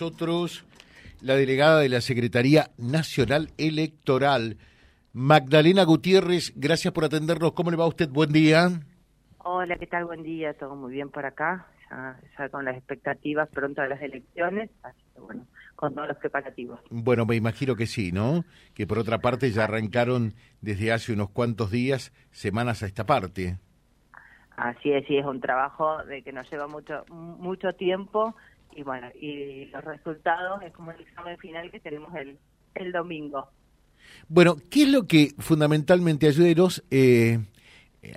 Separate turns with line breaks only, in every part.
nosotros la delegada de la Secretaría Nacional Electoral, Magdalena Gutiérrez. Gracias por atendernos. ¿Cómo le va a usted? Buen día.
Hola, ¿qué tal? Buen día. Todo muy bien por acá. Ya, con las expectativas pronto de las elecciones. Así que bueno, con todos los preparativos.
Bueno, me imagino que sí, ¿no? Que por otra parte ya arrancaron desde hace unos cuantos días, semanas a esta parte.
Así es, sí, es un trabajo de que nos lleva mucho mucho tiempo y bueno, y los resultados es como el examen final que tenemos el, el domingo.
Bueno, ¿qué es lo que fundamentalmente ayuderos eh,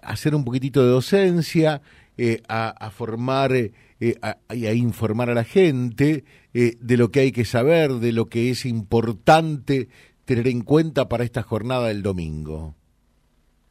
a hacer un poquitito de docencia, eh, a, formar eh, y a informar a la gente de lo que hay que saber, de lo que es importante tener en cuenta para esta jornada del domingo?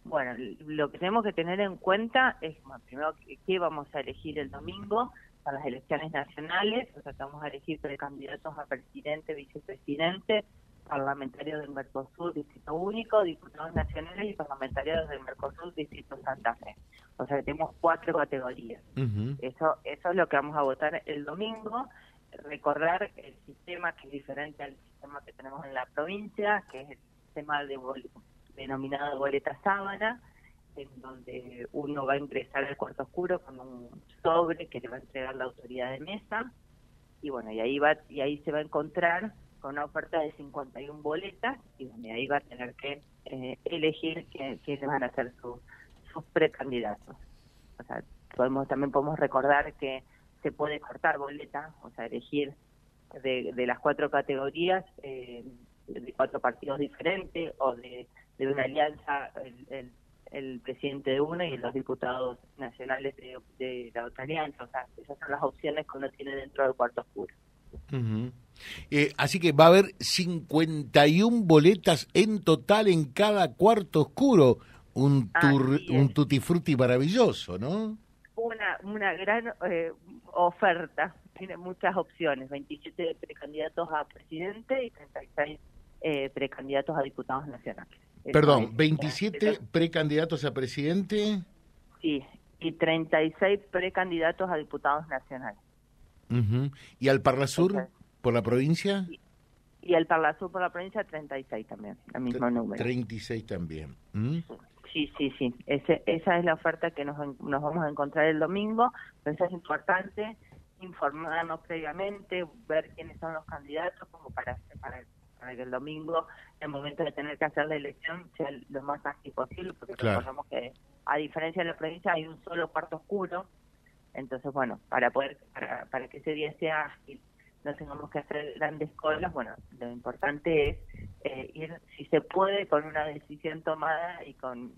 Bueno, lo que tenemos que tener en cuenta es, primero, qué vamos a elegir el domingo para las elecciones nacionales, o sea, vamos a elegir precandidatos a presidente, vicepresidente, parlamentarios del Mercosur, Distrito Único, diputados nacionales y parlamentarios del Mercosur, Distrito Santa Fe. O sea, tenemos cuatro categorías. Eso eso es lo que vamos a votar el domingo. Recordar el sistema que es diferente al sistema que tenemos en la provincia, que es el sistema de denominado boleta sábana, en donde uno va a ingresar al cuarto oscuro con un sobre que le va a entregar la autoridad de mesa y bueno, y ahí va y ahí se va a encontrar con una oferta de 51 boletas y donde ahí va a tener que eh, elegir quiénes van a ser sus precandidatos. O sea, podemos también podemos recordar que se puede cortar boleta, o sea, elegir de, de las cuatro categorías eh, de cuatro partidos diferentes o de de una alianza el, el, presidente de una y los diputados nacionales de, la otra alianza. O sea, esas son las opciones que uno tiene dentro del cuarto oscuro.
Eh, así que va a haber 51 boletas en total en cada cuarto oscuro. Un, un tutti frutti maravilloso, ¿no?
Una, una gran eh, oferta. Tiene muchas opciones. 27 precandidatos a presidente y 36 eh, precandidatos a diputados nacionales.
Perdón, 27 precandidatos a presidente.
Sí, y 36 precandidatos a diputados nacionales.
¿Y al Parlasur por la provincia?
Y, al Parlasur por la provincia 36 también, el mismo número.
36 también.
Sí, sí, sí. Ese, esa es la oferta que nos, nos vamos a encontrar el domingo. Pero es importante informarnos previamente, ver quiénes son los candidatos, como para, para para que el domingo, en el momento de tener que hacer la elección, sea lo más ágil posible, porque recordamos que a diferencia de la provincia hay un solo cuarto oscuro, entonces bueno, para poder, para, para que ese día sea ágil, no tengamos que hacer grandes colas, bueno, lo importante es eh, ir, si se puede, con una decisión tomada y con,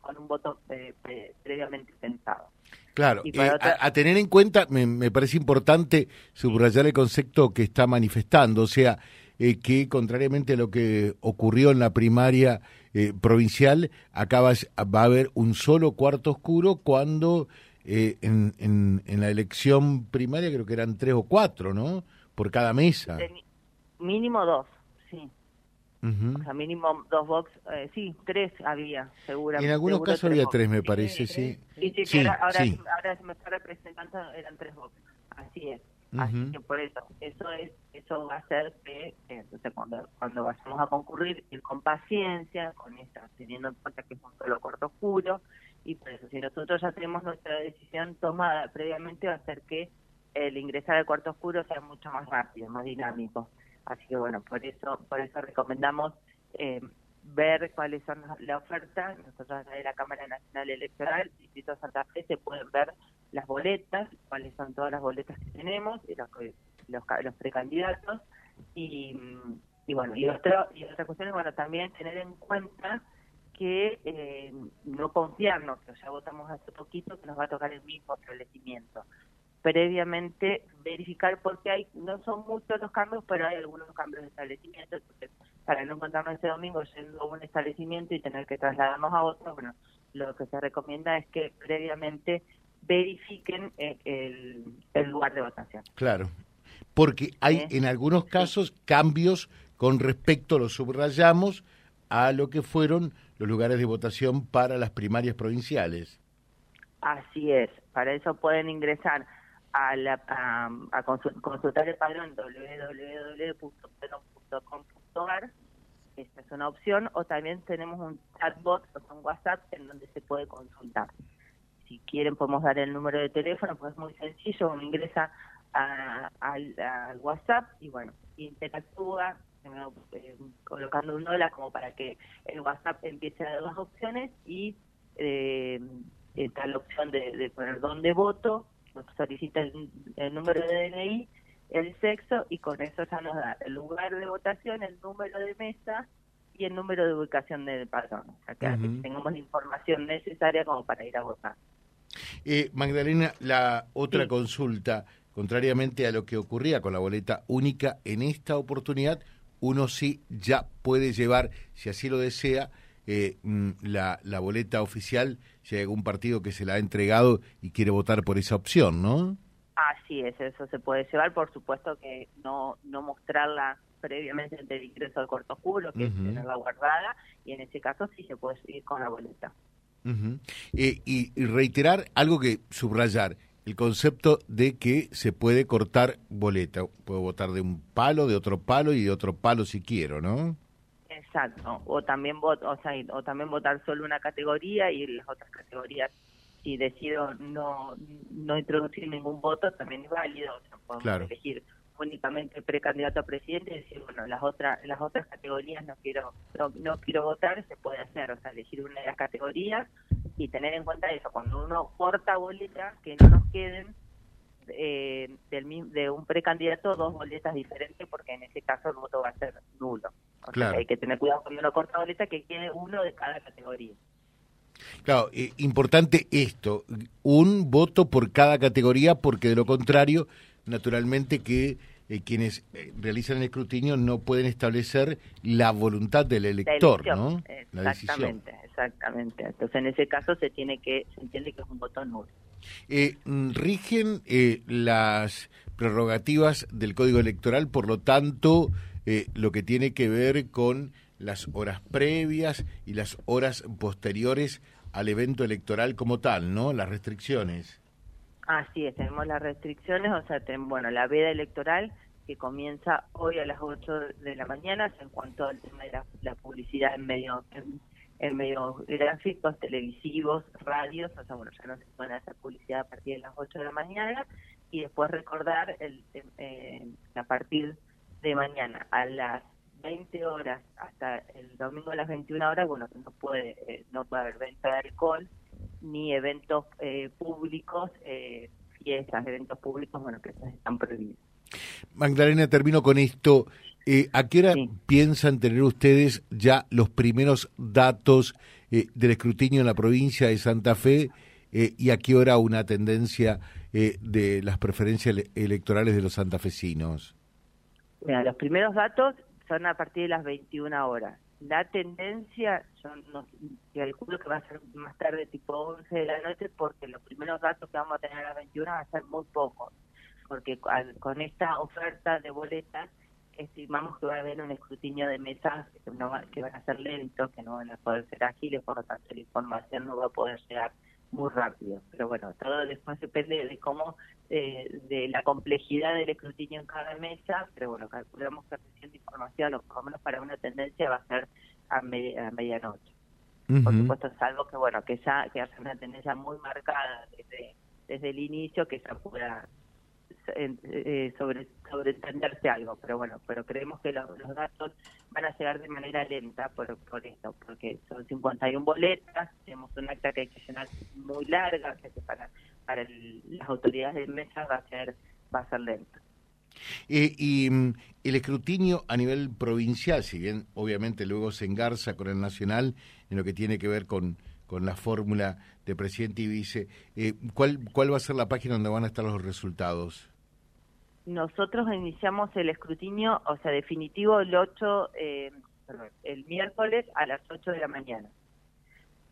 con, un voto eh, previamente pensado.
Claro, y a, tener en cuenta, me, me parece importante subrayar el concepto que está manifestando, o sea, eh, que contrariamente a lo que ocurrió en la primaria eh, provincial, acá va, a haber un solo cuarto oscuro cuando eh, en, en, la elección primaria creo que eran tres o cuatro, ¿no? Por cada mesa.
mínimo dos, sí. O sea, mínimo dos box, sí, tres había, seguramente.
En algunos casos había tres, me parece, sí.
Sí, sí, ahora, ahora se me está representando, eran tres box, así es. Así que por eso, eso es, eso va a hacer que entonces cuando, cuando vayamos a concurrir ir con paciencia, con esta, teniendo en cuenta que es un solo corto oscuro, y por eso si nosotros ya tenemos nuestra decisión tomada previamente va a hacer que el ingresar al cuarto oscuro sea mucho más rápido, más dinámico. Así que bueno, por eso, por eso recomendamos eh, ver cuáles son la oferta. Nosotros de la Cámara Nacional Electoral, Distrito Santa Fe, se pueden ver las boletas, cuáles son todas las boletas que tenemos, y los, los, precandidatos, y, y bueno, y, otra, y otra cuestión es, bueno, también tener en cuenta que eh, no confiarnos, que ya votamos hace poquito, que nos va a tocar el mismo establecimiento. Previamente verificar, porque hay no son muchos los cambios, pero hay algunos cambios de establecimiento, entonces para no encontrarnos ese domingo yendo un establecimiento y tener que trasladarnos a otro, bueno, lo que se recomienda es que previamente verifiquen eh, el, lugar de votación.
Claro, porque hay en algunos casos cambios con respecto, lo subrayamos, a lo que fueron los lugares de votación para las primarias provinciales.
Así es, para eso pueden ingresar a, la, a, consultar el padrón www.padrón.com.ar esta es una opción, o también tenemos un chatbot, o un WhatsApp, en donde se puede consultar. Si quieren podemos dar el número de teléfono, pues es muy sencillo, uno ingresa al, WhatsApp y bueno, interactúa eh, colocando un dólar como para que el WhatsApp empiece a dar las opciones y eh, está la opción de, poner dónde voto, solicita el, el número de DNI el sexo y con eso ya nos da el lugar de votación, el número de mesa y el número de ubicación del padrón. O sea, que tengamos la información necesaria como para ir a votar.
Eh, Magdalena, la otra consulta, contrariamente a lo que ocurría con la boleta única, en esta oportunidad uno sí ya puede llevar, si así lo desea, eh, mm, la, la boleta oficial, si hay algún partido que se la ha entregado y quiere votar por esa opción, ¿no?
Así es, eso se puede llevar, por supuesto que no, no mostrarla previamente ante el ingreso al corto oscuro, que es tenerla guardada, y en ese caso sí se puede seguir con la boleta.
Eh, y, reiterar algo que subrayar, el concepto de que se puede cortar boleta, puedo votar de un palo, de otro palo y de otro palo si quiero, ¿no?
Exacto, o también, o, sea, o también votar solo una categoría y las otras categorías. Si decido no, no introducir ningún voto, también es válido. O sea, podemos elegir únicamente precandidato a presidente y decir, bueno, las otras las otras categorías no quiero no, quiero votar, se puede hacer, o sea, elegir una de las categorías y tener en cuenta eso, cuando uno corta boletas, que no nos queden eh, del, de un precandidato dos boletas diferentes, porque en ese caso el voto va a ser nulo. O sea, hay que tener cuidado cuando uno corta boleta que quede uno de cada categoría.
Claro, eh, importante esto, un voto por cada categoría, porque de lo contrario, naturalmente que eh, quienes eh, realizan el escrutinio no pueden establecer la voluntad del elector, ¿no?
Exactamente, exactamente. Entonces, en ese caso se tiene que se entiende que es un voto nulo.
rigen las prerrogativas del Código Electoral, por lo tanto, lo que tiene que ver con las horas previas y las horas posteriores al evento electoral como tal, ¿no? Las restricciones.
Así es, tenemos las restricciones, o sea, ten, bueno, la veda electoral que comienza hoy a las 8 de la mañana en cuanto al tema de la, publicidad en medios en, medios gráficos, televisivos, radios, o sea, bueno, ya no se puede hacer publicidad a partir de las 8 de la mañana y después recordar el, eh, a partir de mañana a las 20 horas hasta el domingo a las 21 horas, bueno, no puede, eh, no puede haber venta de alcohol ni eventos eh, públicos, eh, fiestas, eventos públicos, bueno, que están prohibidos.
Magdalena, termino con esto. ¿A qué hora piensan tener ustedes ya los primeros datos del escrutinio en la provincia de Santa Fe y a qué hora una tendencia de las preferencias electorales de los santafesinos?
Mira, los primeros datos son a partir de las 21 horas. La tendencia, yo no, calculo que va a ser más tarde, tipo 11 de la noche, porque los primeros datos que vamos a tener a las 21 van a ser muy pocos, porque con esta oferta de boletas estimamos que va a haber un escrutinio de mesas que, no que van a ser lentos, que no van a poder ser ágiles, por lo tanto la información no va a poder llegar muy rápido. Pero bueno, todo después depende de cómo, eh, de la complejidad del escrutinio en cada mesa, pero bueno, calculamos que de información, o por lo menos para una tendencia, va a ser a, medianoche. Por supuesto, es algo que, bueno, que ya que hace una tendencia muy marcada desde, desde el inicio, que ya pueda eh, sobre sobreentenderse algo, pero bueno, pero creemos que los, datos van a llegar de manera lenta por, por esto, porque son 51 boletas, tenemos un acta que hay que llenar muy larga, que para, para las autoridades de mesa va a ser, va a ser lento.
Eh, y mm, el escrutinio a nivel provincial, si bien obviamente luego se engarza con el nacional en lo que tiene que ver con, con la fórmula de presidente y vice, eh, ¿cuál, ¿cuál va a ser la página donde van a estar los resultados?
nosotros iniciamos el escrutinio, o sea, definitivo el 8, eh, el miércoles a las 8 de la mañana.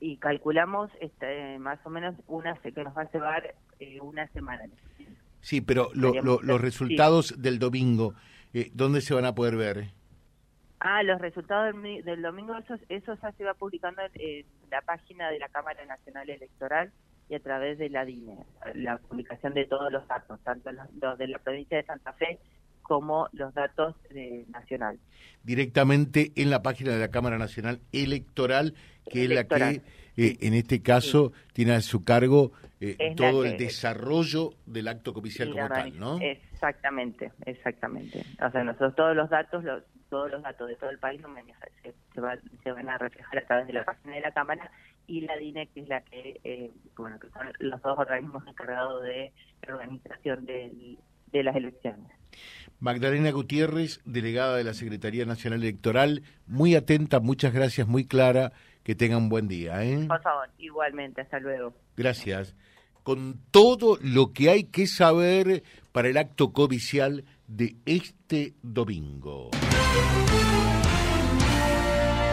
Y calculamos este, más o menos una que nos va a llevar eh, una semana.
Sí, pero los resultados del domingo, eh, ¿dónde se van a poder ver?
Ah, los resultados del, domingo, eso, eso ya se va publicando en, la página de la Cámara Nacional Electoral, y a través de la DINE, la publicación de todos los datos, tanto los, de la provincia de Santa Fe como los datos de nacional.
Directamente en la página de la Cámara Nacional Electoral, que es la que eh, en este caso tiene a su cargo eh, todo el desarrollo del acto comercial como tal, ¿no?
Exactamente, exactamente. O sea, nosotros todos los datos, los, todos los datos de todo el país se, se, van a reflejar a través de la página de la Cámara y la DINE, que es la que, eh, bueno, que son los dos organismos encargados de la organización de, de las elecciones.
Magdalena Gutiérrez, delegada de la Secretaría Nacional Electoral, muy atenta, muchas gracias, muy clara. Que tenga un buen día. ¿eh?
Por favor, igualmente, hasta luego.
Gracias. Con todo lo que hay que saber para el acto covicial de este domingo.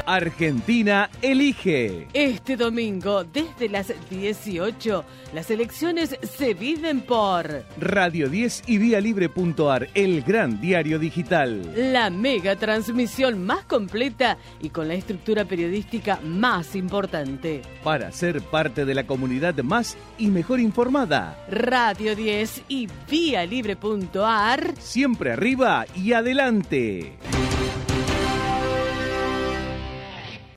Argentina elige.
Este domingo, desde las 18, las elecciones se viven por
Radio 10 y Vía Libre.ar, el gran diario digital.
La mega transmisión más completa y con la estructura periodística más importante.
Para ser parte de la comunidad más y mejor informada.
Radio 10 y Vía Libre.ar.
Siempre arriba y adelante.